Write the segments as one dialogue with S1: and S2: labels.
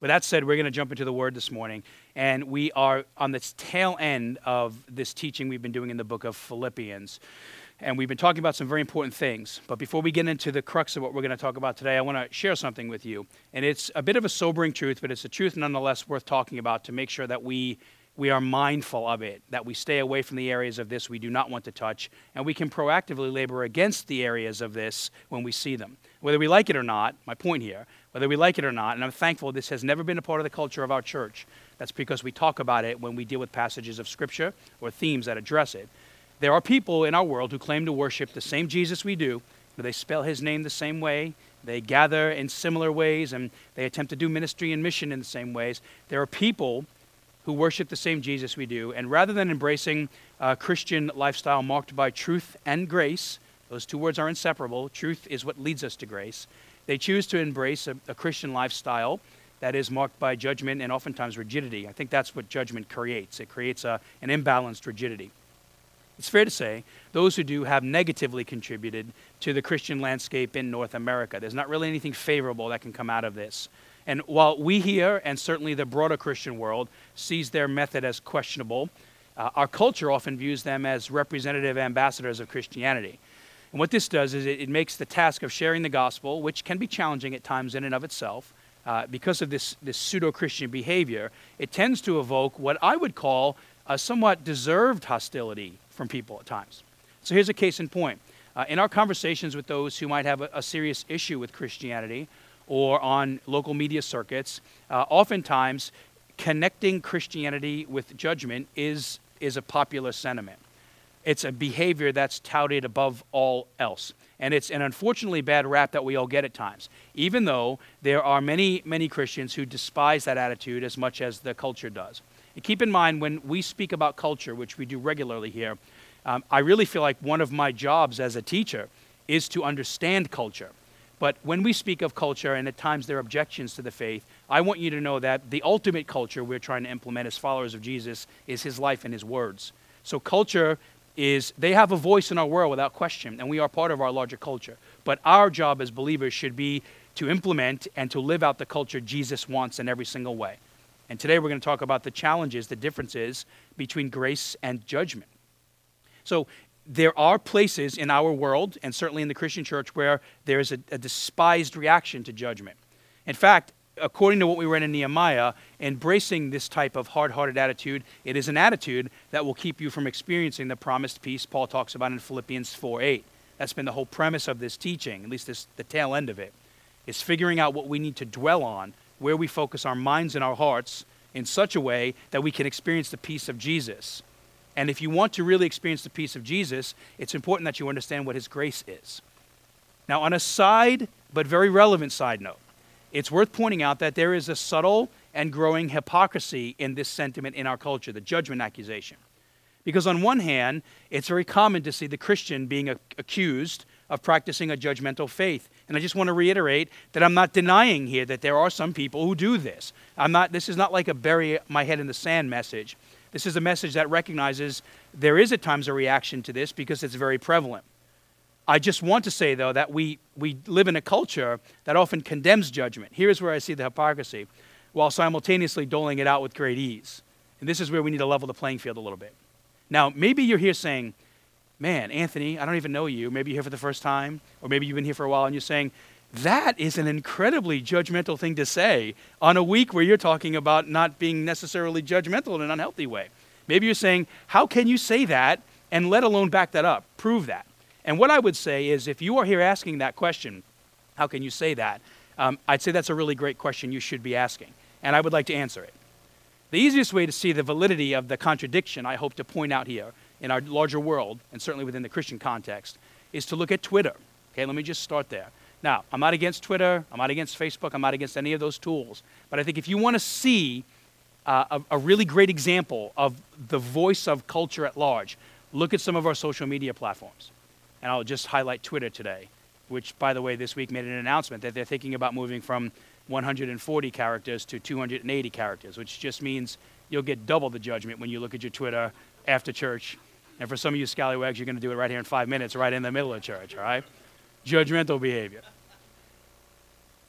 S1: With that said, we're going to jump into the Word this morning, and we are on the tail end of this teaching we've been doing in the book of Philippians. And we've been talking about some very important things. But before we get into the crux of what we're going to talk about today, I want to share something with you. And it's a bit of a sobering truth, but it's a truth nonetheless worth talking about to make sure that we we are mindful of it, that we stay away from the areas of this we do not want to touch, and we can proactively labor against the areas of this when we see them. Whether we like it or not, my point here, whether we like it or not, and I'm thankful this has never been a part of the culture of our church. That's because we talk about it when we deal with passages of Scripture or themes that address it. There are people in our world who claim to worship the same Jesus we do, but they spell his name the same way, they gather in similar ways, and they attempt to do ministry and mission in the same ways. There are people who worship the same Jesus we do. And rather than embracing a Christian lifestyle marked by truth and grace, those two words are inseparable. Truth is what leads us to grace. They choose to embrace a, a Christian lifestyle that is marked by judgment and oftentimes rigidity. I think that's what judgment creates. It creates a, an imbalanced rigidity. It's fair to say those who do have negatively contributed to the Christian landscape in North America. There's not really anything favorable that can come out of this. And while we here, and certainly the broader Christian world, sees their method as questionable, uh, our culture often views them as representative ambassadors of Christianity. And what this does is it, it makes the task of sharing the gospel, which can be challenging at times in and of itself, uh, because of this, this pseudo Christian behavior, it tends to evoke what I would call a somewhat deserved hostility from people at times. So here's a case in point. Uh, in our conversations with those who might have a, a serious issue with Christianity, or on local media circuits, uh, oftentimes connecting Christianity with judgment is, is a popular sentiment. It's a behavior that's touted above all else. And it's an unfortunately bad rap that we all get at times, even though there are many, many Christians who despise that attitude as much as the culture does. And keep in mind, when we speak about culture, which we do regularly here, um, I really feel like one of my jobs as a teacher is to understand culture. But when we speak of culture and at times there are objections to the faith, I want you to know that the ultimate culture we're trying to implement as followers of Jesus is his life and his words. So culture is they have a voice in our world without question, and we are part of our larger culture. But our job as believers should be to implement and to live out the culture Jesus wants in every single way. And today we're going to talk about the challenges, the differences between grace and judgment. So there are places in our world, and certainly in the Christian church, where there is a, a, despised reaction to judgment. In fact, according to what we read in Nehemiah, embracing this type of hard hearted attitude, it is an attitude that will keep you from experiencing the promised peace Paul talks about in Philippians 4 8. That's been the whole premise of this teaching, at least this, the tail end of it, is figuring out what we need to dwell on, where we focus our minds and our hearts in such a way that we can experience the peace of Jesus and if you want to really experience the peace of Jesus, it's important that you understand what his grace is. Now, on a side but very relevant side note, it's worth pointing out that there is a subtle and growing hypocrisy in this sentiment in our culture, the judgment accusation. Because on one hand, it's very common to see the Christian being accused of practicing a judgmental faith. And I just want to reiterate that I'm not denying here that there are some people who do this. I'm not this is not like a bury my head in the sand message. This is a message that recognizes there is at times a reaction to this because it's very prevalent. I just want to say, though, that we, we live in a culture that often condemns judgment. Here's where I see the hypocrisy, while simultaneously doling it out with great ease. And this is where we need to level the playing field a little bit. Now, maybe you're here saying, Man, Anthony, I don't even know you. Maybe you're here for the first time, or maybe you've been here for a while and you're saying, that is an incredibly judgmental thing to say on a week where you're talking about not being necessarily judgmental in an unhealthy way. Maybe you're saying, How can you say that and let alone back that up? Prove that. And what I would say is, if you are here asking that question, How can you say that? Um, I'd say that's a really great question you should be asking. And I would like to answer it. The easiest way to see the validity of the contradiction I hope to point out here in our larger world, and certainly within the Christian context, is to look at Twitter. Okay, let me just start there. Now, I'm not against Twitter, I'm not against Facebook, I'm not against any of those tools. But I think if you want to see uh, a, a, really great example of the voice of culture at large, look at some of our social media platforms. And I'll just highlight Twitter today, which, by the way, this week made an announcement that they're thinking about moving from 140 characters to 280 characters, which just means you'll get double the judgment when you look at your Twitter after church. And for some of you scallywags, you're going to do it right here in five minutes, right in the middle of church, all right? judgmental behavior.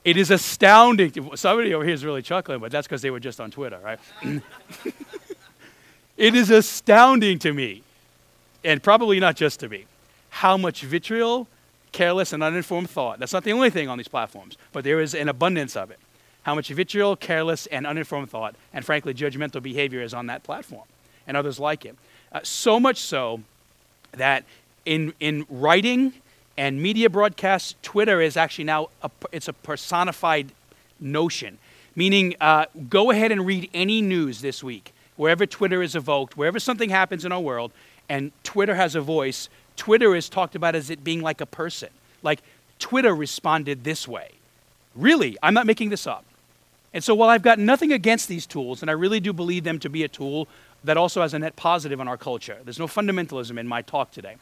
S1: It is astounding. Somebody over here is really chuckling, but that's because they were just on Twitter, right? it is astounding to me, and probably not just to me, how much vitriol, careless, and uninformed thought. That's not the only thing on these platforms, but there is an abundance of it. How much vitriol, careless, and uninformed thought, and frankly, judgmental behavior is on that platform, and others like it. Uh, so much so that in, in writing and media broadcasts, Twitter is actually now a, it's a personified notion, meaning uh, go ahead and read any news this week, wherever Twitter is evoked, wherever something happens in our world, and Twitter has a voice. Twitter is talked about as it being like a person, like Twitter responded this way. Really, I'm not making this up. And so, while I've got nothing against these tools, and I really do believe them to be a tool that also has a net positive on our culture, there's no fundamentalism in my talk today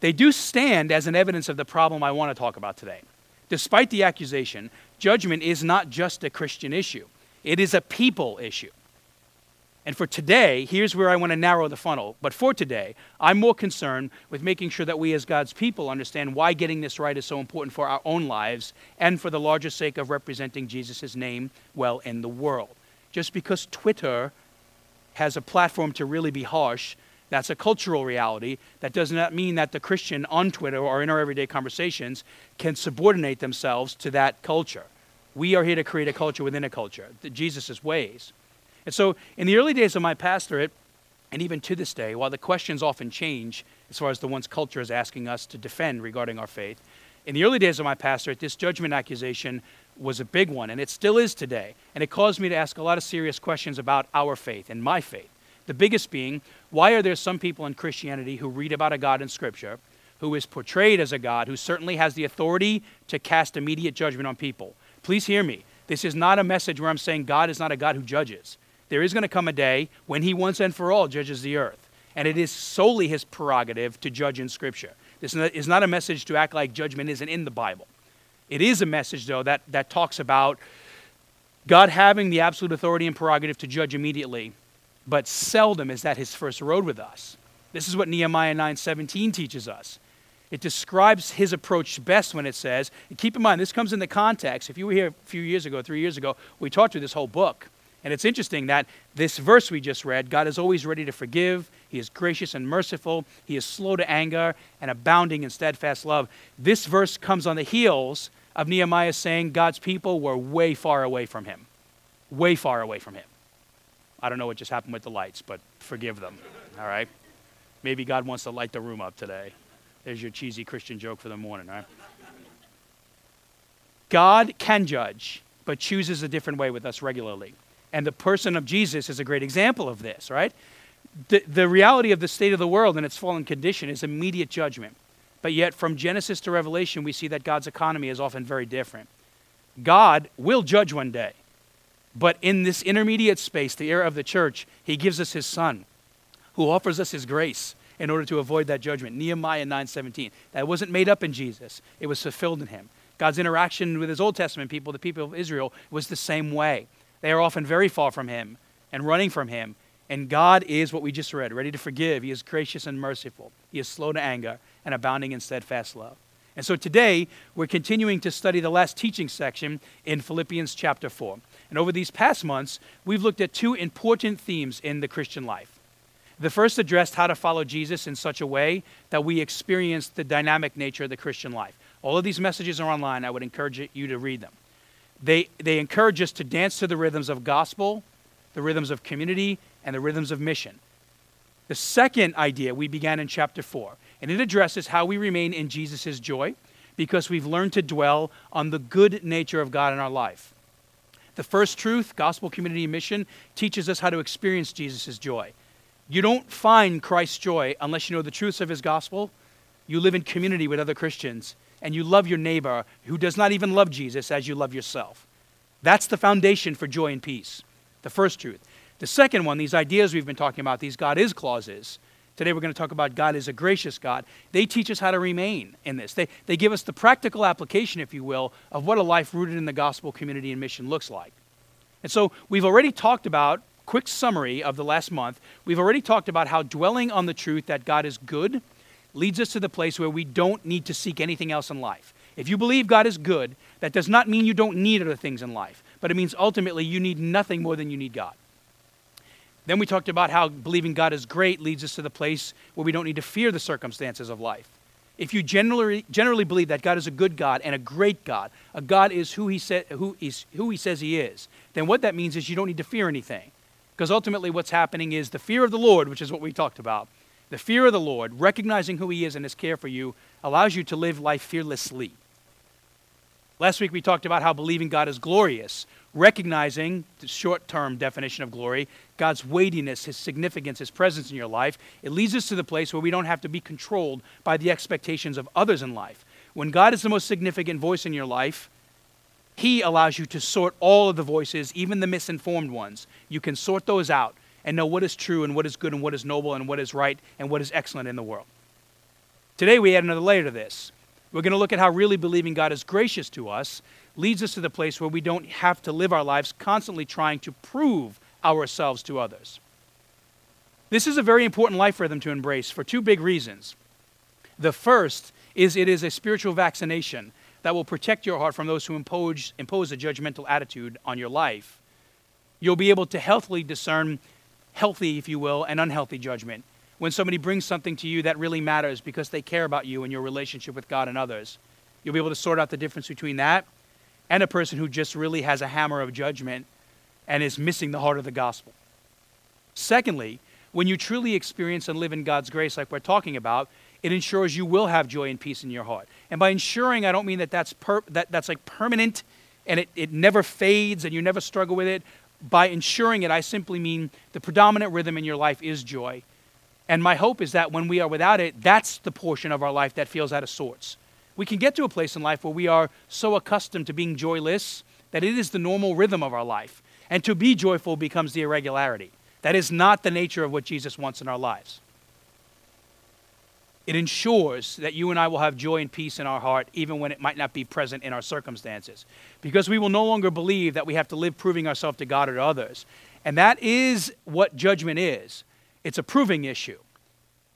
S1: they do stand as an evidence of the problem I want to talk about today. Despite the accusation, judgment is not just a Christian issue, it is a people issue. And for today, here's where I want to narrow the funnel. But for today, I'm more concerned with making sure that we as God's people understand why getting this right is so important for our own lives and for the larger sake of representing Jesus' name well in the world. Just because Twitter has a platform to really be harsh that's a cultural reality. That does not mean that the Christian on Twitter or in our everyday conversations can subordinate themselves to that culture. We are here to create a culture within a culture, Jesus' ways. And so, in the early days of my pastorate, and even to this day, while the questions often change as far as the ones culture is asking us to defend regarding our faith, in the early days of my pastorate, this judgment accusation was a big one, and it still is today. And it caused me to ask a lot of serious questions about our faith and my faith. The biggest being, why are there some people in Christianity who read about a God in Scripture who is portrayed as a God who certainly has the authority to cast immediate judgment on people? Please hear me. This is not a message where I'm saying God is not a God who judges. There is going to come a day when He once and for all judges the earth. And it is solely His prerogative to judge in Scripture. This is not a message to act like judgment isn't in the Bible. It is a message, though, that, that talks about God having the absolute authority and prerogative to judge immediately but seldom is that his first road with us. This is what Nehemiah 9:17 teaches us. It describes his approach best when it says, and keep in mind, this comes in the context. If you were here a few years ago, three years ago, we talked through this whole book. And it's interesting that this verse we just read, God is always ready to forgive. He is gracious and merciful. He is slow to anger and abounding in steadfast love. This verse comes on the heels of Nehemiah saying God's people were way far away from him. Way far away from him. I don't know what just happened with the lights, but forgive them. All right? Maybe God wants to light the room up today. There's your cheesy Christian joke for the morning, right? God can judge, but chooses a different way with us regularly. And the person of Jesus is a great example of this, right? The, the reality of the state of the world and its fallen condition is immediate judgment. But yet, from Genesis to Revelation, we see that God's economy is often very different. God will judge one day. But in this intermediate space, the era of the church, he gives us his son who offers us his grace in order to avoid that judgment. Nehemiah 9:17. That wasn't made up in Jesus. It was fulfilled in him. God's interaction with his Old Testament people, the people of Israel, was the same way. They are often very far from him and running from him. And God is what we just read, ready to forgive. He is gracious and merciful. He is slow to anger and abounding in steadfast love. And so today, we're continuing to study the last teaching section in Philippians chapter 4. And over these past months, we've looked at two important themes in the Christian life. The first addressed how to follow Jesus in such a way that we experience the dynamic nature of the Christian life. All of these messages are online. I would encourage you to read them. They, they encourage us to dance to the rhythms of gospel, the rhythms of community, and the rhythms of mission. The second idea we began in chapter 4, and it addresses how we remain in Jesus' joy because we've learned to dwell on the good nature of God in our life. The first truth, gospel community mission, teaches us how to experience Jesus' joy. You don't find Christ's joy unless you know the truths of his gospel. You live in community with other Christians, and you love your neighbor who does not even love Jesus as you love yourself. That's the foundation for joy and peace. The first truth. The second one, these ideas we've been talking about, these God is clauses. Today we're going to talk about God is a gracious God. They teach us how to remain in this. They, they give us the practical application, if you will, of what a life rooted in the gospel community and mission looks like. And so we've already talked about, quick summary of the last month, we've already talked about how dwelling on the truth that God is good leads us to the place where we don't need to seek anything else in life. If you believe God is good, that does not mean you don't need other things in life, but it means ultimately you need nothing more than you need God. Then we talked about how believing God is great leads us to the place where we don't need to fear the circumstances of life. If you generally, generally believe that God is a good God and a great God, a God is who he, sa- who, is, who he says he is, then what that means is you don't need to fear anything. Because ultimately, what's happening is the fear of the Lord, which is what we talked about, the fear of the Lord, recognizing who he is and his care for you, allows you to live life fearlessly. Last week we talked about how believing God is glorious, recognizing the short term definition of glory, God's weightiness, His significance, His presence in your life. It leads us to the place where we don't have to be controlled by the expectations of others in life. When God is the most significant voice in your life, He allows you to sort all of the voices, even the misinformed ones. You can sort those out and know what is true and what is good and what is noble and what is right and what is excellent in the world. Today we add another layer to this. We're going to look at how really believing God is gracious to us leads us to the place where we don't have to live our lives constantly trying to prove ourselves to others. This is a very important life rhythm to embrace for two big reasons. The first is it is a spiritual vaccination that will protect your heart from those who impose, impose a judgmental attitude on your life. You'll be able to healthily discern healthy, if you will, and unhealthy judgment when somebody brings something to you that really matters because they care about you and your relationship with God and others. You'll be able to sort out the difference between that and a person who just really has a hammer of judgment and is missing the heart of the gospel. Secondly, when you truly experience and live in God's grace, like we're talking about, it ensures you will have joy and peace in your heart. And by ensuring, I don't mean that that's, per, that, that's like permanent and it, it never fades and you never struggle with it. By ensuring it, I simply mean the predominant rhythm in your life is joy and my hope is that when we are without it, that's the portion of our life that feels out of sorts. We can get to a place in life where we are so accustomed to being joyless that it is the normal rhythm of our life. And to be joyful becomes the irregularity. That is not the nature of what Jesus wants in our lives. It ensures that you and I will have joy and peace in our heart, even when it might not be present in our circumstances. Because we will no longer believe that we have to live proving ourselves to God or to others. And that is what judgment is. It's a proving issue.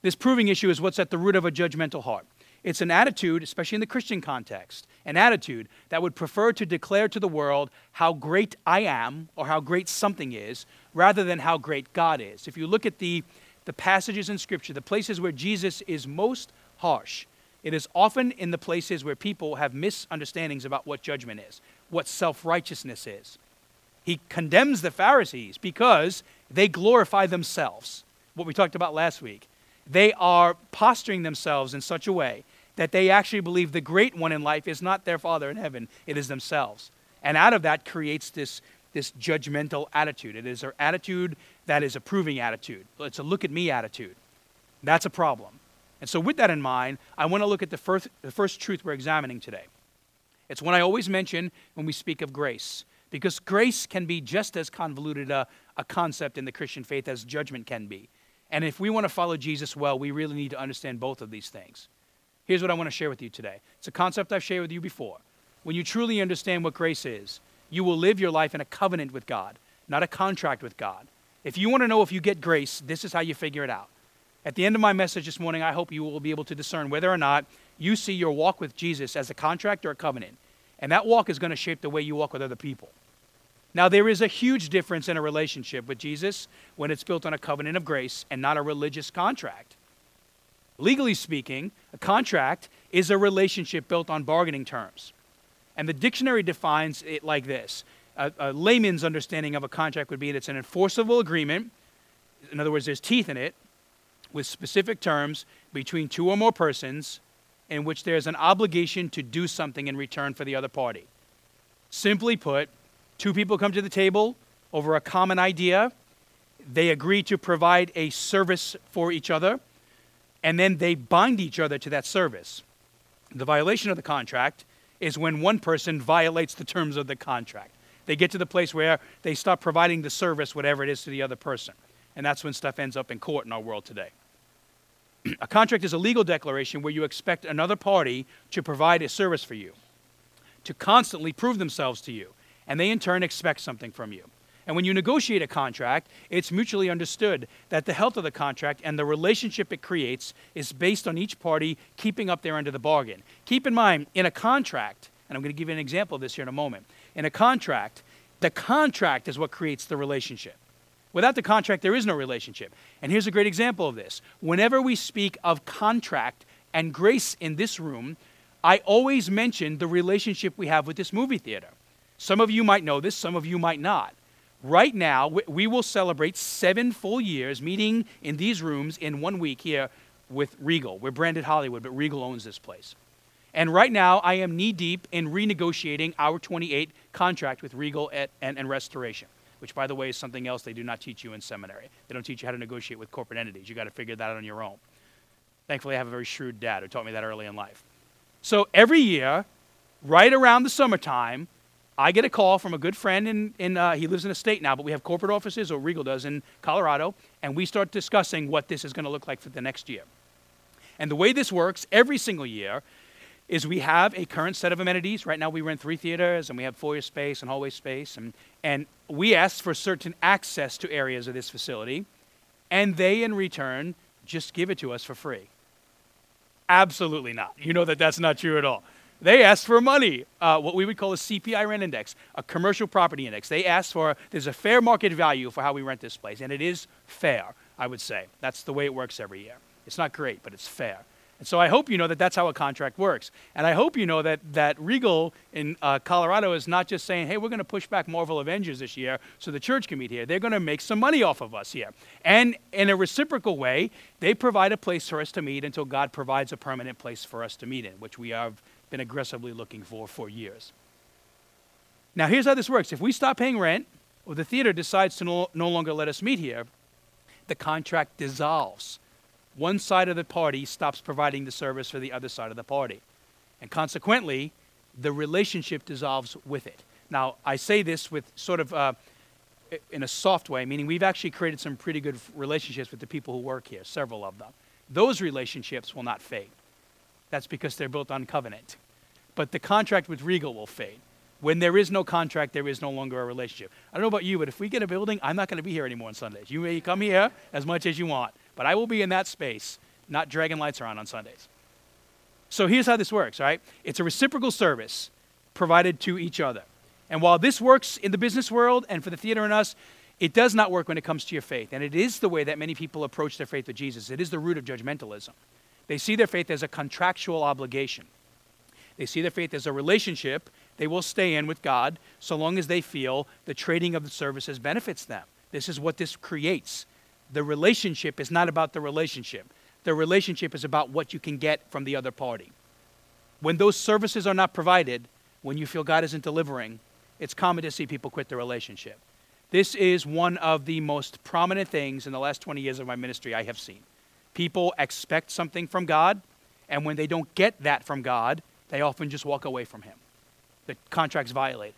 S1: This proving issue is what's at the root of a judgmental heart. It's an attitude, especially in the Christian context, an attitude that would prefer to declare to the world how great I am or how great something is rather than how great God is. If you look at the, the passages in Scripture, the places where Jesus is most harsh, it is often in the places where people have misunderstandings about what judgment is, what self righteousness is. He condemns the Pharisees because they glorify themselves what we talked about last week. They are posturing themselves in such a way that they actually believe the great one in life is not their Father in heaven, it is themselves. And out of that creates this, this judgmental attitude. It is their attitude that is a proving attitude. It's a look at me attitude. That's a problem. And so, with that in mind, I want to look at the first, the first truth we're examining today. It's one I always mention when we speak of grace, because grace can be just as convoluted a, a concept in the Christian faith as judgment can be. And if we want to follow Jesus well, we really need to understand both of these things. Here's what I want to share with you today it's a concept I've shared with you before. When you truly understand what grace is, you will live your life in a covenant with God, not a contract with God. If you want to know if you get grace, this is how you figure it out. At the end of my message this morning, I hope you will be able to discern whether or not you see your walk with Jesus as a contract or a covenant. And that walk is going to shape the way you walk with other people. Now, there is a huge difference in a relationship with Jesus when it's built on a covenant of grace and not a religious contract. Legally speaking, a contract is a relationship built on bargaining terms. And the dictionary defines it like this a, a layman's understanding of a contract would be that it's an enforceable agreement. In other words, there's teeth in it with specific terms between two or more persons in which there's an obligation to do something in return for the other party. Simply put, Two people come to the table over a common idea. They agree to provide a service for each other, and then they bind each other to that service. The violation of the contract is when one person violates the terms of the contract. They get to the place where they stop providing the service, whatever it is, to the other person. And that's when stuff ends up in court in our world today. a contract is a legal declaration where you expect another party to provide a service for you, to constantly prove themselves to you and they in turn expect something from you. And when you negotiate a contract, it's mutually understood that the health of the contract and the relationship it creates is based on each party keeping up their end of the bargain. Keep in mind, in a contract, and I'm going to give you an example of this here in a moment. In a contract, the contract is what creates the relationship. Without the contract, there is no relationship. And here's a great example of this. Whenever we speak of contract and grace in this room, I always mention the relationship we have with this movie theater. Some of you might know this, some of you might not. Right now, we will celebrate seven full years meeting in these rooms in one week here with Regal. We're branded Hollywood, but Regal owns this place. And right now, I am knee deep in renegotiating our 28 contract with Regal at, and, and Restoration, which, by the way, is something else they do not teach you in seminary. They don't teach you how to negotiate with corporate entities. You've got to figure that out on your own. Thankfully, I have a very shrewd dad who taught me that early in life. So every year, right around the summertime, I get a call from a good friend, in, in uh, he lives in a state now, but we have corporate offices, or Regal does, in Colorado, and we start discussing what this is going to look like for the next year. And the way this works every single year is we have a current set of amenities. Right now, we rent three theaters, and we have foyer space and hallway space, and, and we ask for certain access to areas of this facility, and they, in return, just give it to us for free. Absolutely not. You know that that's not true at all. They asked for money, uh, what we would call a CPI rent index, a commercial property index. They asked for, there's a fair market value for how we rent this place, and it is fair, I would say. That's the way it works every year. It's not great, but it's fair. And so I hope you know that that's how a contract works. And I hope you know that, that Regal in uh, Colorado is not just saying, hey, we're going to push back Marvel Avengers this year so the church can meet here. They're going to make some money off of us here. And in a reciprocal way, they provide a place for us to meet until God provides a permanent place for us to meet in, which we have been aggressively looking for for years. Now, here's how this works if we stop paying rent, or the theater decides to no, no longer let us meet here, the contract dissolves. One side of the party stops providing the service for the other side of the party. And consequently, the relationship dissolves with it. Now, I say this with sort of uh, in a soft way, meaning we've actually created some pretty good relationships with the people who work here, several of them. Those relationships will not fade. That's because they're built on covenant. But the contract with Regal will fade. When there is no contract, there is no longer a relationship. I don't know about you, but if we get a building, I'm not going to be here anymore on Sundays. You may come here as much as you want, but I will be in that space, not dragging lights around on Sundays. So here's how this works, right? It's a reciprocal service provided to each other. And while this works in the business world and for the theater and us, it does not work when it comes to your faith. And it is the way that many people approach their faith with Jesus. It is the root of judgmentalism. They see their faith as a contractual obligation. They see their faith as a relationship they will stay in with God so long as they feel the trading of the services benefits them. This is what this creates. The relationship is not about the relationship, the relationship is about what you can get from the other party. When those services are not provided, when you feel God isn't delivering, it's common to see people quit the relationship. This is one of the most prominent things in the last 20 years of my ministry I have seen. People expect something from God, and when they don't get that from God, they often just walk away from Him. The contract's violated.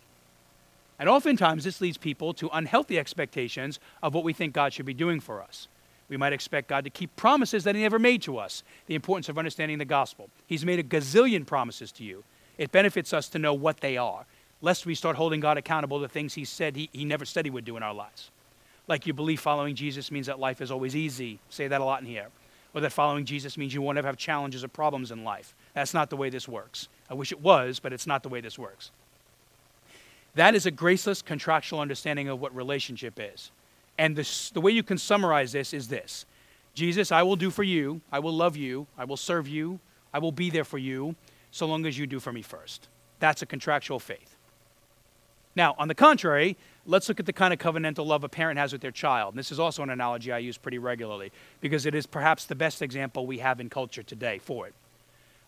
S1: And oftentimes, this leads people to unhealthy expectations of what we think God should be doing for us. We might expect God to keep promises that He never made to us. The importance of understanding the gospel. He's made a gazillion promises to you. It benefits us to know what they are, lest we start holding God accountable to things He said He, he never said He would do in our lives. Like you believe following Jesus means that life is always easy. Say that a lot in here or that following Jesus means you won't ever have challenges or problems in life. That's not the way this works. I wish it was, but it's not the way this works. That is a graceless contractual understanding of what relationship is. And this, the way you can summarize this is this Jesus, I will do for you, I will love you, I will serve you, I will be there for you, so long as you do for me first. That's a contractual faith. Now, on the contrary, let's look at the kind of covenantal love a parent has with their child. And this is also an analogy I use pretty regularly because it is perhaps the best example we have in culture today for it.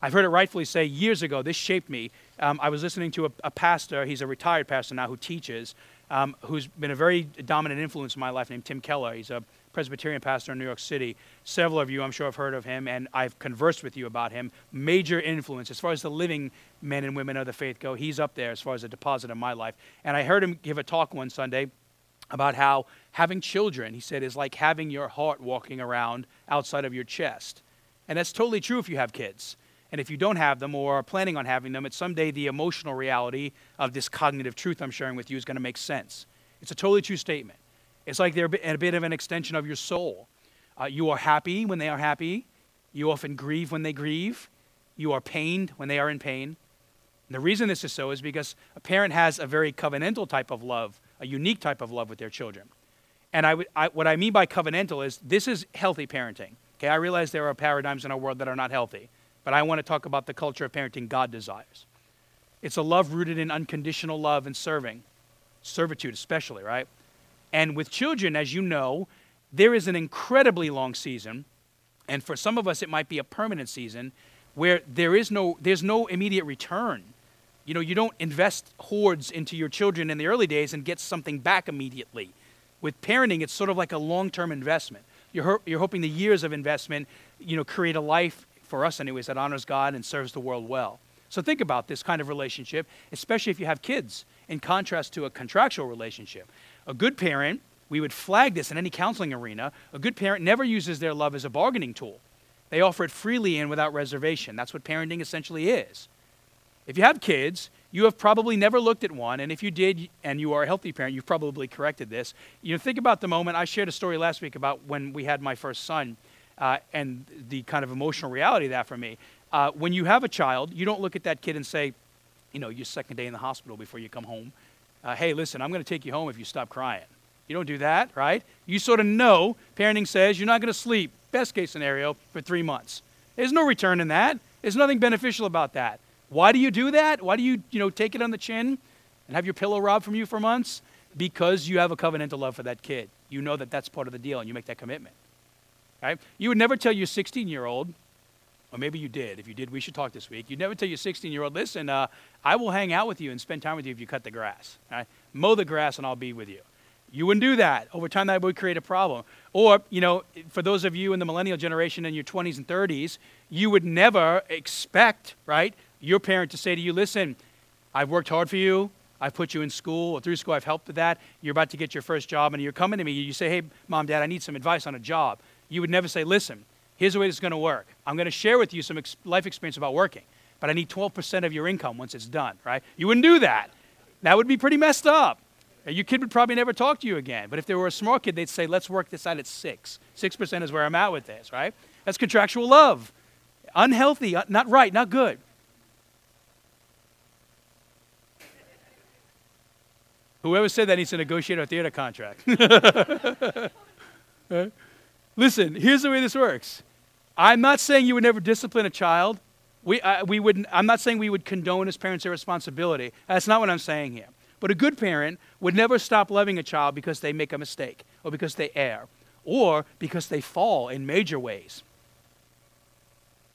S1: I've heard it rightfully say years ago, this shaped me. Um, I was listening to a, a, pastor, he's a retired pastor now who teaches, um, who's been a very dominant influence in my life, named Tim Keller. He's a Presbyterian pastor in New York City. Several of you, I'm sure, have heard of him, and I've conversed with you about him. Major influence as far as the living men and women of the faith go. He's up there as far as a deposit in my life. And I heard him give a talk one Sunday about how having children, he said, is like having your heart walking around outside of your chest. And that's totally true if you have kids. And if you don't have them or are planning on having them, at someday the emotional reality of this cognitive truth I'm sharing with you is going to make sense. It's a totally true statement. It's like they're a bit of an extension of your soul. Uh, you are happy when they are happy. You often grieve when they grieve. You are pained when they are in pain. And the reason this is so is because a parent has a very covenantal type of love, a unique type of love with their children. And I, I, what I mean by covenantal is this is healthy parenting. Okay, I realize there are paradigms in our world that are not healthy, but I want to talk about the culture of parenting God desires. It's a love rooted in unconditional love and serving, servitude especially, right? And with children, as you know, there is an incredibly long season, and for some of us, it might be a permanent season where there is no, there's no immediate return. You know, you don't invest hordes into your children in the early days and get something back immediately. With parenting, it's sort of like a long-term investment. You're, you're hoping the years of investment, you know, create a life for us, anyways, that honors God and serves the world well. So think about this kind of relationship, especially if you have kids, in contrast to a contractual relationship. A good parent, we would flag this in any counseling arena, a good parent never uses their love as a bargaining tool. They offer it freely and without reservation. That's what parenting essentially is. If you have kids, you have probably never looked at one, and if you did, and you are a healthy parent, you've probably corrected this. You know, think about the moment. I shared a story last week about when we had my first son, uh, and the kind of emotional reality of that for me. Uh, when you have a child, you don't look at that kid and say, you know, your second day in the hospital before you come home, uh, hey, listen, I'm going to take you home if you stop crying. You don't do that, right? You sort of know, parenting says, you're not going to sleep, best case scenario, for three months. There's no return in that. There's nothing beneficial about that. Why do you do that? Why do you, you know, take it on the chin and have your pillow robbed from you for months? Because you have a covenantal love for that kid. You know that that's part of the deal and you make that commitment. You would never tell your 16 year old, or maybe you did. If you did, we should talk this week. You'd never tell your 16 year old, listen, uh, I will hang out with you and spend time with you if you cut the grass. Right? Mow the grass and I'll be with you. You wouldn't do that. Over time, that would create a problem. Or, you know, for those of you in the millennial generation in your 20s and 30s, you would never expect, right, your parent to say to you, listen, I've worked hard for you. I've put you in school or through school. I've helped with that. You're about to get your first job, and you're coming to me. You say, hey, mom, dad, I need some advice on a job. You would never say, listen, here's the way this is going to work. I'm going to share with you some ex- life experience about working, but I need 12% of your income once it's done, right? You wouldn't do that. That would be pretty messed up. Your kid would probably never talk to you again. But if they were a smart kid, they'd say, let's work this out at six. 6% is where I'm at with this, right? That's contractual love. Unhealthy, uh, not right, not good. Whoever said that needs to negotiate a theater contract. Listen, here's the way this works. I'm not saying you would never discipline a child. We, uh, we would, I'm not saying we would condone as parents their responsibility. That's not what I'm saying here. But a good parent would never stop loving a child because they make a mistake or because they err or because they fall in major ways.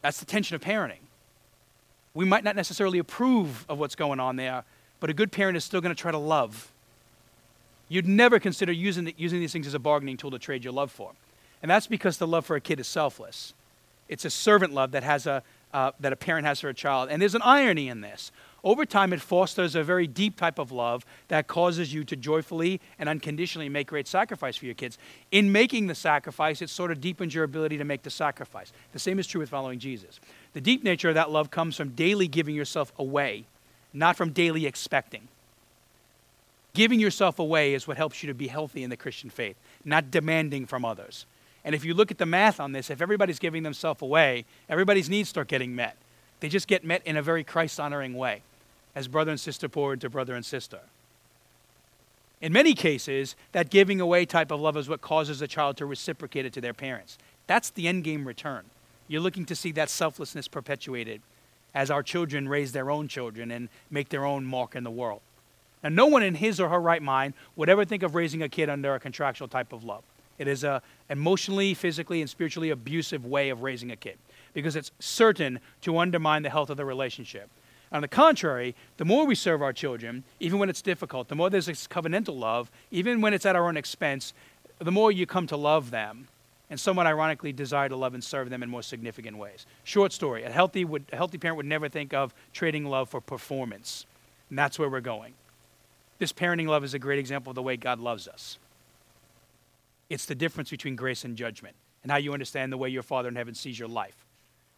S1: That's the tension of parenting. We might not necessarily approve of what's going on there, but a good parent is still going to try to love. You'd never consider using, using these things as a bargaining tool to trade your love for. And that's because the love for a kid is selfless. It's a servant love that, has a, uh, that a parent has for a child. And there's an irony in this. Over time, it fosters a very deep type of love that causes you to joyfully and unconditionally make great sacrifice for your kids. In making the sacrifice, it sort of deepens your ability to make the sacrifice. The same is true with following Jesus. The deep nature of that love comes from daily giving yourself away, not from daily expecting. Giving yourself away is what helps you to be healthy in the Christian faith, not demanding from others. And if you look at the math on this, if everybody's giving themselves away, everybody's needs start getting met. They just get met in a very Christ honoring way, as brother and sister pour into brother and sister. In many cases, that giving away type of love is what causes a child to reciprocate it to their parents. That's the end game return. You're looking to see that selflessness perpetuated as our children raise their own children and make their own mark in the world. Now, no one in his or her right mind would ever think of raising a kid under a contractual type of love. It is a emotionally, physically, and spiritually abusive way of raising a kid because it's certain to undermine the health of the relationship. On the contrary, the more we serve our children, even when it's difficult, the more there's this covenantal love, even when it's at our own expense, the more you come to love them and somewhat ironically desire to love and serve them in more significant ways. Short story a healthy, would, a healthy parent would never think of trading love for performance. And that's where we're going. This parenting love is a great example of the way God loves us. It's the difference between grace and judgment and how you understand the way your Father in heaven sees your life.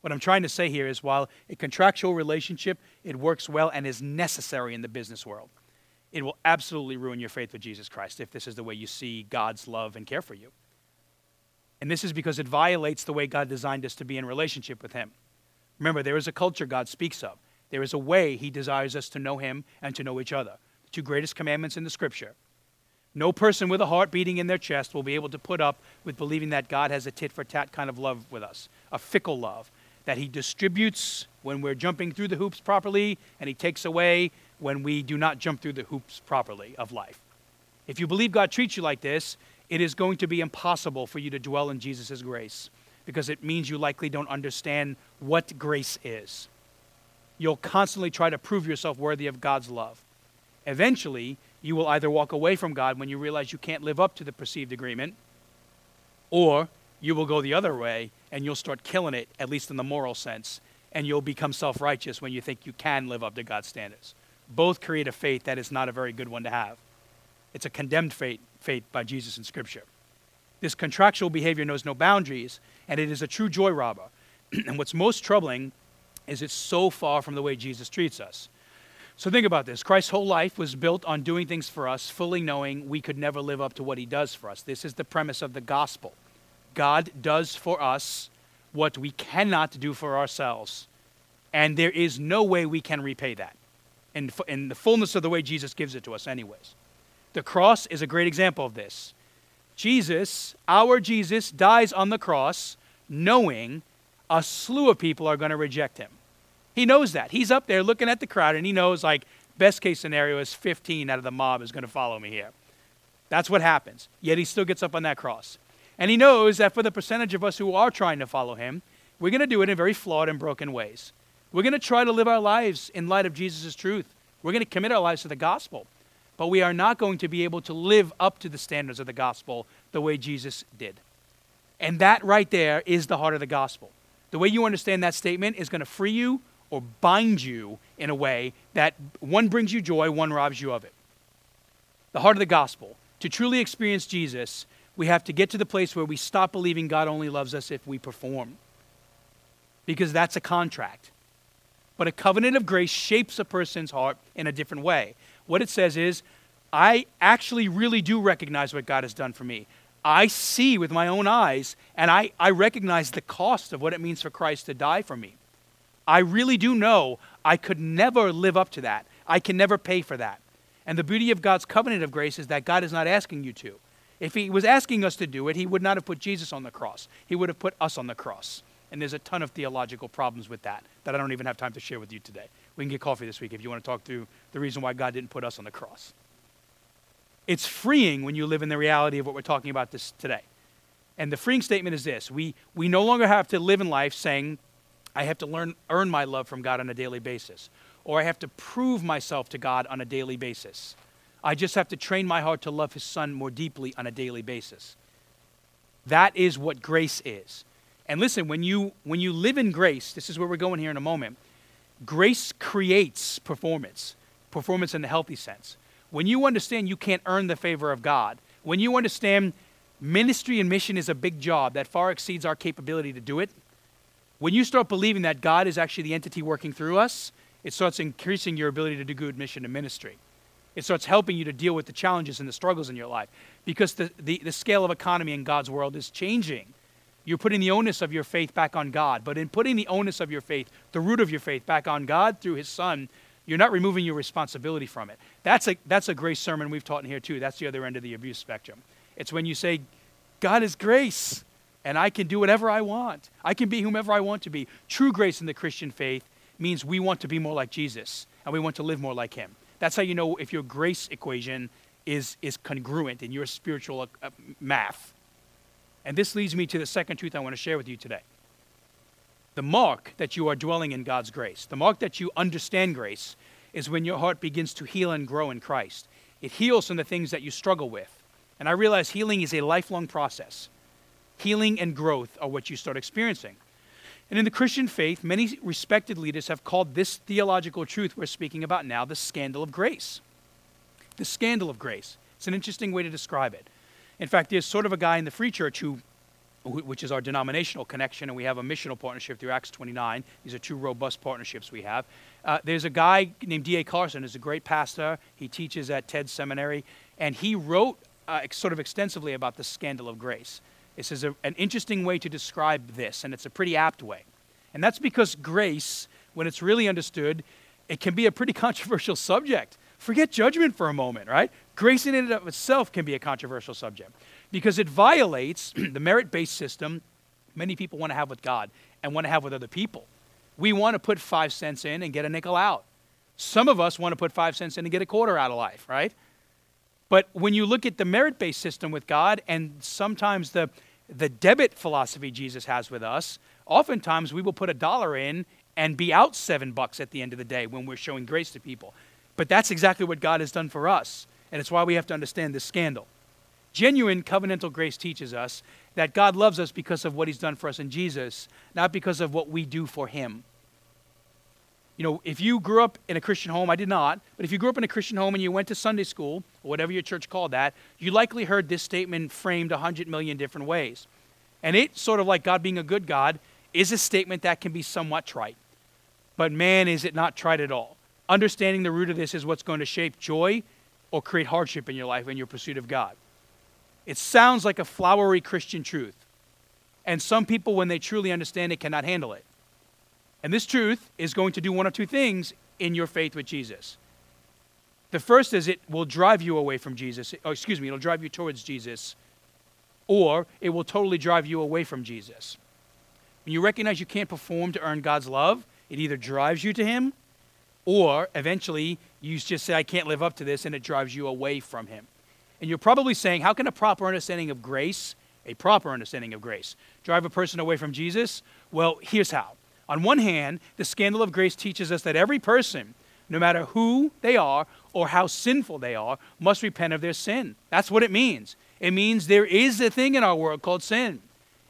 S1: What I'm trying to say here is while a contractual relationship, it works well and is necessary in the business world. it will absolutely ruin your faith with Jesus Christ if this is the way you see God's love and care for you. And this is because it violates the way God designed us to be in relationship with Him. Remember, there is a culture God speaks of, there is a way He desires us to know Him and to know each other. The two greatest commandments in the Scripture. No person with a heart beating in their chest will be able to put up with believing that God has a tit for tat kind of love with us, a fickle love, that He distributes when we're jumping through the hoops properly and He takes away when we do not jump through the hoops properly of life. If you believe God treats you like this, it is going to be impossible for you to dwell in Jesus' grace because it means you likely don't understand what grace is. You'll constantly try to prove yourself worthy of God's love. Eventually, you will either walk away from God when you realize you can't live up to the perceived agreement, or you will go the other way and you'll start killing it, at least in the moral sense, and you'll become self righteous when you think you can live up to God's standards both create a faith that is not a very good one to have. It's a condemned faith, faith by Jesus in Scripture. This contractual behavior knows no boundaries, and it is a true joy robber. and what's most troubling is it's so far from the way Jesus treats us. So think about this Christ's whole life was built on doing things for us, fully knowing we could never live up to what he does for us. This is the premise of the gospel. God does for us what we cannot do for ourselves, and there is no way we can repay that in, in the fullness of the way Jesus gives it to us, anyways. The cross is a great example of this. Jesus, our Jesus, dies on the cross knowing a slew of people are going to reject him. He knows that. He's up there looking at the crowd and he knows, like, best case scenario is 15 out of the mob is going to follow me here. That's what happens. Yet he still gets up on that cross. And he knows that for the percentage of us who are trying to follow him, we're going to do it in very flawed and broken ways. We're going to try to live our lives in light of Jesus' truth. We're going to commit our lives to the gospel. But we are not going to be able to live up to the standards of the gospel the way Jesus did. And that right there is the heart of the gospel. The way you understand that statement is going to free you or bind you in a way that one brings you joy, one robs you of it. The heart of the gospel. To truly experience Jesus, we have to get to the place where we stop believing God only loves us if we perform. Because that's a contract. But a covenant of grace shapes a person's heart in a different way. What it says is, I actually really do recognize what God has done for me. I see with my own eyes, and I, I recognize the cost of what it means for Christ to die for me. I really do know I could never live up to that. I can never pay for that. And the beauty of God's covenant of grace is that God is not asking you to. If He was asking us to do it, He would not have put Jesus on the cross, He would have put us on the cross. And there's a ton of theological problems with that that I don't even have time to share with you today. We can get coffee this week if you want to talk through the reason why God didn't put us on the cross. It's freeing when you live in the reality of what we're talking about this today. And the freeing statement is this we, we no longer have to live in life saying, I have to learn, earn my love from God on a daily basis, or I have to prove myself to God on a daily basis. I just have to train my heart to love His Son more deeply on a daily basis. That is what grace is. And listen, when you when you live in grace, this is where we're going here in a moment. Grace creates performance, performance in the healthy sense. When you understand you can't earn the favor of God, when you understand ministry and mission is a big job that far exceeds our capability to do it, when you start believing that God is actually the entity working through us, it starts increasing your ability to do good mission and ministry. It starts helping you to deal with the challenges and the struggles in your life because the, the, the scale of economy in God's world is changing. You're putting the onus of your faith back on God. But in putting the onus of your faith, the root of your faith, back on God through His Son, you're not removing your responsibility from it. That's a, that's a grace sermon we've taught in here, too. That's the other end of the abuse spectrum. It's when you say, God is grace, and I can do whatever I want. I can be whomever I want to be. True grace in the Christian faith means we want to be more like Jesus, and we want to live more like Him. That's how you know if your grace equation is, is congruent in your spiritual uh, math. And this leads me to the second truth I want to share with you today. The mark that you are dwelling in God's grace, the mark that you understand grace, is when your heart begins to heal and grow in Christ. It heals from the things that you struggle with. And I realize healing is a lifelong process. Healing and growth are what you start experiencing. And in the Christian faith, many respected leaders have called this theological truth we're speaking about now the scandal of grace. The scandal of grace. It's an interesting way to describe it. In fact, there's sort of a guy in the Free Church who, which is our denominational connection, and we have a missional partnership through Acts 29. These are two robust partnerships we have. Uh, there's a guy named D.A. Carson, who's a great pastor. He teaches at TED Seminary, and he wrote uh, sort of extensively about the scandal of grace. This is a, an interesting way to describe this, and it's a pretty apt way. And that's because grace, when it's really understood, it can be a pretty controversial subject. Forget judgment for a moment, right? Grace in and of itself can be a controversial subject because it violates the merit based system many people want to have with God and want to have with other people. We want to put five cents in and get a nickel out. Some of us want to put five cents in and get a quarter out of life, right? But when you look at the merit based system with God and sometimes the, the debit philosophy Jesus has with us, oftentimes we will put a dollar in and be out seven bucks at the end of the day when we're showing grace to people. But that's exactly what God has done for us. And it's why we have to understand this scandal. Genuine covenantal grace teaches us that God loves us because of what he's done for us in Jesus, not because of what we do for him. You know, if you grew up in a Christian home, I did not, but if you grew up in a Christian home and you went to Sunday school, or whatever your church called that, you likely heard this statement framed a hundred million different ways. And it, sort of like God being a good God, is a statement that can be somewhat trite. But man, is it not trite at all. Understanding the root of this is what's going to shape joy or create hardship in your life in your pursuit of God. It sounds like a flowery Christian truth. And some people, when they truly understand it, cannot handle it. And this truth is going to do one of two things in your faith with Jesus. The first is it will drive you away from Jesus, or excuse me, it'll drive you towards Jesus, or it will totally drive you away from Jesus. When you recognize you can't perform to earn God's love, it either drives you to Him, or eventually you just say, I can't live up to this, and it drives you away from Him. And you're probably saying, how can a proper understanding of grace, a proper understanding of grace, drive a person away from Jesus? Well, here's how. On one hand, the scandal of grace teaches us that every person, no matter who they are or how sinful they are, must repent of their sin. That's what it means. It means there is a thing in our world called sin.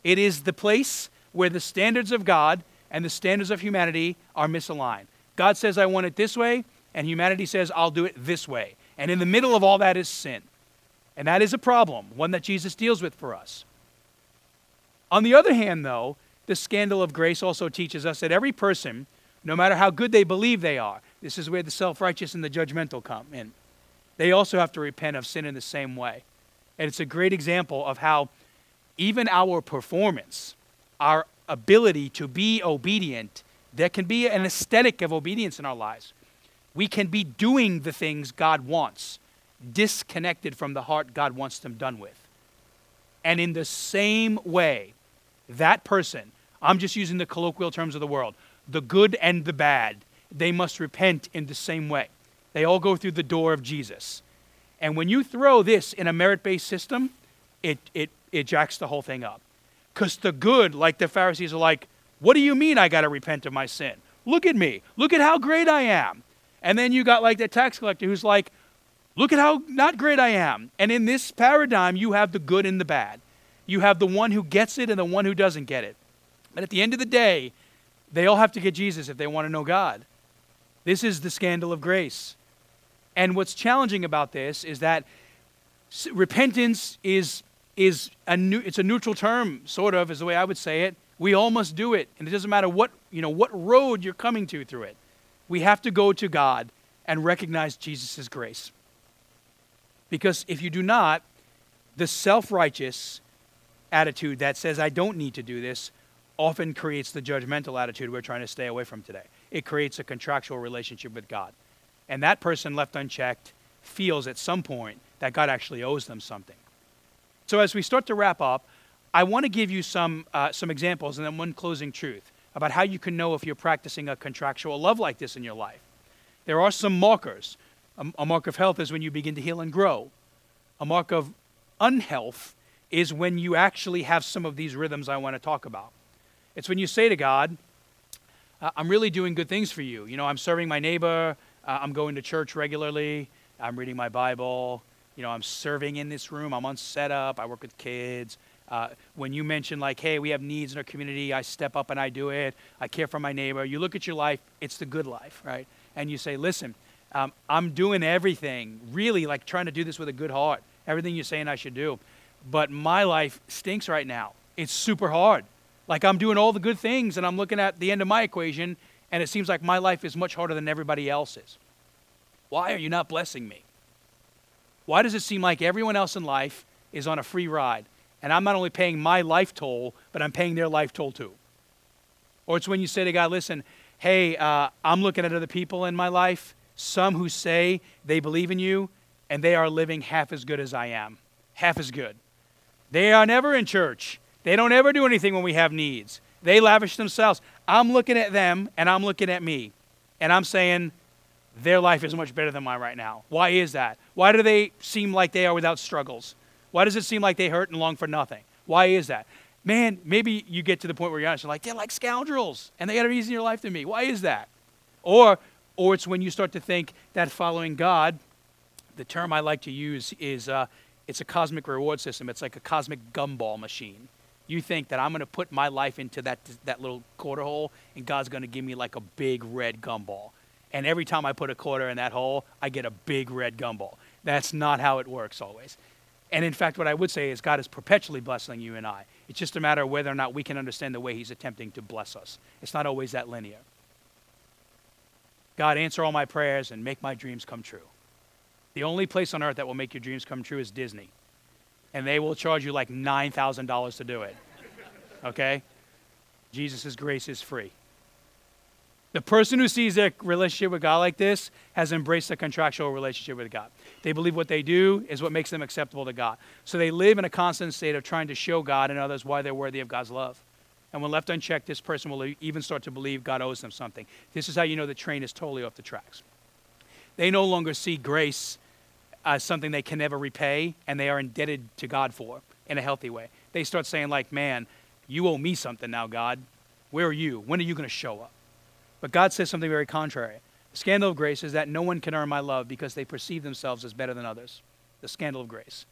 S1: It is the place where the standards of God and the standards of humanity are misaligned. God says, I want it this way, and humanity says, I'll do it this way. And in the middle of all that is sin. And that is a problem, one that Jesus deals with for us. On the other hand, though, the scandal of grace also teaches us that every person, no matter how good they believe they are, this is where the self righteous and the judgmental come in, they also have to repent of sin in the same way. And it's a great example of how even our performance, our ability to be obedient, there can be an aesthetic of obedience in our lives. We can be doing the things God wants, disconnected from the heart God wants them done with. And in the same way, that person, I'm just using the colloquial terms of the world, the good and the bad, they must repent in the same way. They all go through the door of Jesus. And when you throw this in a merit based system, it, it, it jacks the whole thing up. Because the good, like the Pharisees, are like, What do you mean I got to repent of my sin? Look at me. Look at how great I am. And then you got like the tax collector who's like, Look at how not great I am. And in this paradigm, you have the good and the bad. You have the one who gets it and the one who doesn't get it. But at the end of the day, they all have to get Jesus if they want to know God. This is the scandal of grace. And what's challenging about this is that repentance is, is a new, it's a neutral term, sort of, is the way I would say it. We all must do it. And it doesn't matter what, you know, what road you're coming to through it. We have to go to God and recognize Jesus' grace. Because if you do not, the self righteous attitude that says, I don't need to do this, often creates the judgmental attitude we're trying to stay away from today. It creates a contractual relationship with God. And that person left unchecked feels at some point that God actually owes them something. So as we start to wrap up, I want to give you some, uh, some examples and then one closing truth about how you can know if you're practicing a contractual love like this in your life. There are some markers. A, a mark of health is when you begin to heal and grow. A mark of unhealth is when you actually have some of these rhythms I want to talk about. It's when you say to God, I'm really doing good things for you. You know, I'm serving my neighbor, uh, I'm going to church regularly, I'm reading my Bible, you know, I'm serving in this room, I'm on setup, I work with kids. Uh, when you mention, like, hey, we have needs in our community, I step up and I do it, I care for my neighbor, you look at your life, it's the good life, right? And you say, listen, um, I'm doing everything, really like trying to do this with a good heart. Everything you're saying I should do. But my life stinks right now. It's super hard. Like I'm doing all the good things and I'm looking at the end of my equation and it seems like my life is much harder than everybody else's. Why are you not blessing me? Why does it seem like everyone else in life is on a free ride? And I'm not only paying my life toll, but I'm paying their life toll too. Or it's when you say to God, listen, hey, uh, I'm looking at other people in my life, some who say they believe in you, and they are living half as good as I am. Half as good. They are never in church. They don't ever do anything when we have needs. They lavish themselves. I'm looking at them and I'm looking at me. And I'm saying, their life is much better than mine right now. Why is that? Why do they seem like they are without struggles? Why does it seem like they hurt and long for nothing? Why is that? Man, maybe you get to the point where you're honest, you're like, they're like scoundrels and they got an easier life than me. Why is that? Or, or it's when you start to think that following God, the term I like to use is uh, it's a cosmic reward system. It's like a cosmic gumball machine. You think that I'm going to put my life into that, that little quarter hole and God's going to give me like a big red gumball. And every time I put a quarter in that hole, I get a big red gumball. That's not how it works always. And in fact, what I would say is God is perpetually blessing you and I. It's just a matter of whether or not we can understand the way He's attempting to bless us. It's not always that linear. God, answer all my prayers and make my dreams come true. The only place on earth that will make your dreams come true is Disney. And they will charge you like $9,000 to do it. Okay? Jesus' grace is free. The person who sees their relationship with God like this has embraced a contractual relationship with God. They believe what they do is what makes them acceptable to God. So they live in a constant state of trying to show God and others why they're worthy of God's love. And when left unchecked, this person will even start to believe God owes them something. This is how you know the train is totally off the tracks. They no longer see grace as something they can never repay and they are indebted to God for in a healthy way. They start saying, like, man, you owe me something now, God. Where are you? When are you going to show up? But God says something very contrary. The scandal of grace is that no one can earn my love because they perceive themselves as better than others. The scandal of grace.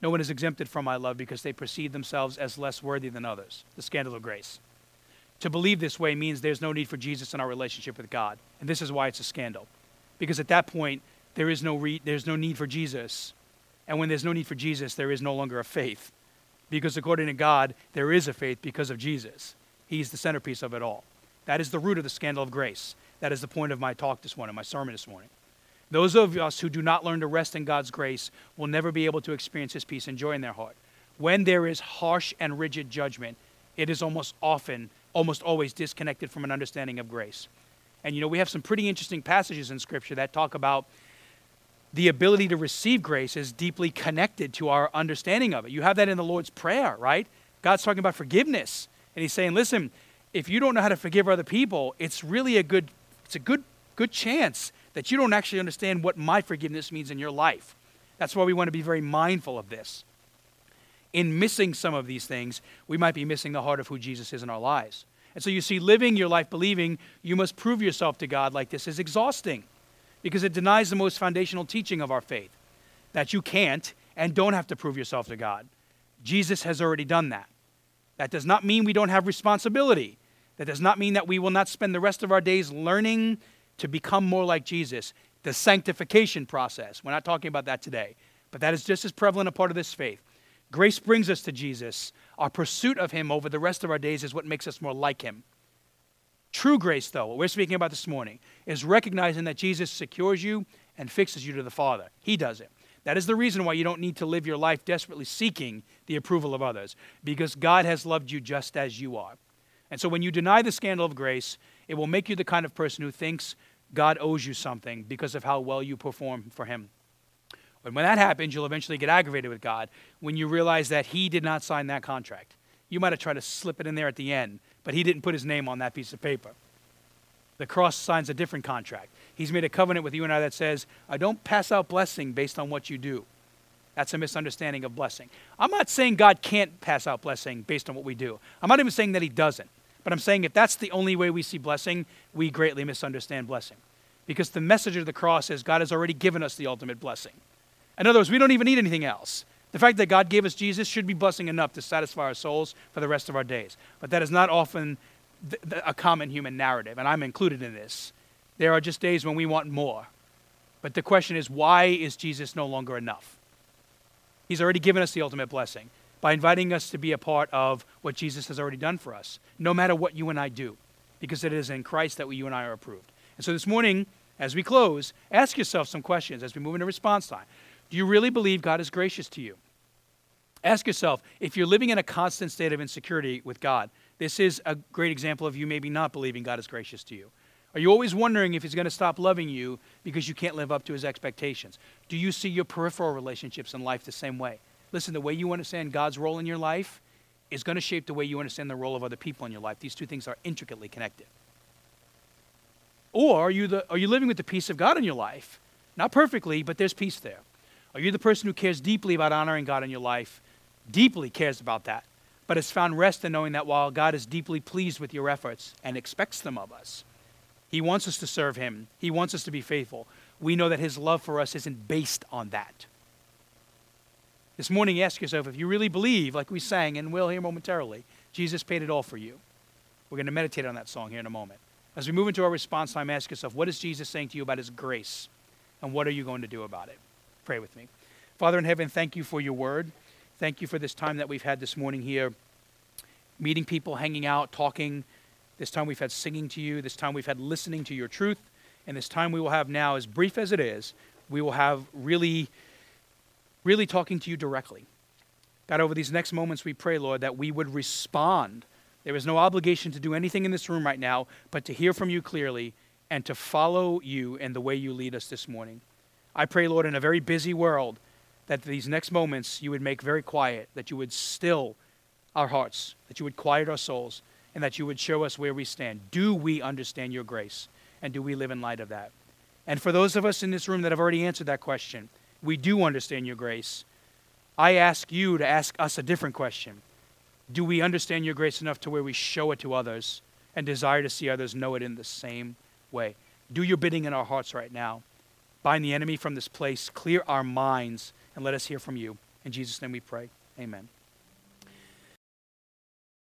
S1: No one is exempted from my love because they perceive themselves as less worthy than others. The scandal of grace. To believe this way means there's no need for Jesus in our relationship with God. And this is why it's a scandal. Because at that point, there is no, re- there's no need for Jesus. And when there's no need for Jesus, there is no longer a faith. Because according to God, there is a faith because of Jesus. He's the centerpiece of it all. That is the root of the scandal of grace. That is the point of my talk this morning, my sermon this morning. Those of us who do not learn to rest in God's grace will never be able to experience His peace and joy in their heart. When there is harsh and rigid judgment, it is almost often, almost always disconnected from an understanding of grace. And you know, we have some pretty interesting passages in Scripture that talk about the ability to receive grace is deeply connected to our understanding of it. You have that in the Lord's Prayer, right? God's talking about forgiveness. And He's saying, listen, if you don't know how to forgive other people, it's really a good, it's a good, good chance that you don't actually understand what my forgiveness means in your life. That's why we want to be very mindful of this. In missing some of these things, we might be missing the heart of who Jesus is in our lives. And so you see, living your life believing you must prove yourself to God like this is exhausting because it denies the most foundational teaching of our faith that you can't and don't have to prove yourself to God. Jesus has already done that. That does not mean we don't have responsibility. That does not mean that we will not spend the rest of our days learning to become more like Jesus, the sanctification process. We're not talking about that today, but that is just as prevalent a part of this faith. Grace brings us to Jesus. Our pursuit of Him over the rest of our days is what makes us more like Him. True grace, though, what we're speaking about this morning, is recognizing that Jesus secures you and fixes you to the Father. He does it. That is the reason why you don't need to live your life desperately seeking the approval of others, because God has loved you just as you are. And so when you deny the scandal of grace, it will make you the kind of person who thinks God owes you something because of how well you perform for Him. And when that happens, you'll eventually get aggravated with God when you realize that He did not sign that contract. You might have tried to slip it in there at the end, but He didn't put His name on that piece of paper. The cross signs a different contract. He's made a covenant with you and I that says, I don't pass out blessing based on what you do. That's a misunderstanding of blessing. I'm not saying God can't pass out blessing based on what we do. I'm not even saying that He doesn't. But I'm saying if that's the only way we see blessing, we greatly misunderstand blessing. Because the message of the cross is God has already given us the ultimate blessing. In other words, we don't even need anything else. The fact that God gave us Jesus should be blessing enough to satisfy our souls for the rest of our days. But that is not often a common human narrative, and I'm included in this. There are just days when we want more. But the question is, why is Jesus no longer enough? He's already given us the ultimate blessing by inviting us to be a part of what Jesus has already done for us, no matter what you and I do. because it is in Christ that we, you and I are approved. And so this morning, as we close, ask yourself some questions as we move into response time. Do you really believe God is gracious to you? Ask yourself if you're living in a constant state of insecurity with God, this is a great example of you maybe not believing God is gracious to you. Are you always wondering if He's going to stop loving you because you can't live up to His expectations? Do you see your peripheral relationships in life the same way? Listen, the way you understand God's role in your life is going to shape the way you understand the role of other people in your life. These two things are intricately connected. Or are you, the, are you living with the peace of God in your life? Not perfectly, but there's peace there. Are you the person who cares deeply about honoring God in your life? Deeply cares about that, but has found rest in knowing that while God is deeply pleased with your efforts and expects them of us, He wants us to serve Him, He wants us to be faithful. We know that His love for us isn't based on that. This morning, ask yourself if you really believe, like we sang and will here momentarily, Jesus paid it all for you. We're going to meditate on that song here in a moment. As we move into our response time, ask yourself, what is Jesus saying to you about his grace? And what are you going to do about it? Pray with me. Father in heaven, thank you for your word. Thank you for this time that we've had this morning here, meeting people, hanging out, talking. This time we've had singing to you. This time we've had listening to your truth. And this time we will have now, as brief as it is, we will have really, really talking to you directly. God, over these next moments, we pray, Lord, that we would respond there is no obligation to do anything in this room right now but to hear from you clearly and to follow you in the way you lead us this morning. I pray, Lord, in a very busy world, that these next moments you would make very quiet, that you would still our hearts, that you would quiet our souls, and that you would show us where we stand. Do we understand your grace? And do we live in light of that? And for those of us in this room that have already answered that question, we do understand your grace. I ask you to ask us a different question do we understand your grace enough to where we show it to others and desire to see others know it in the same way? Do your bidding in our hearts right now. Bind the enemy from this place, clear our minds, and let us hear from you. In Jesus' name we pray. Amen.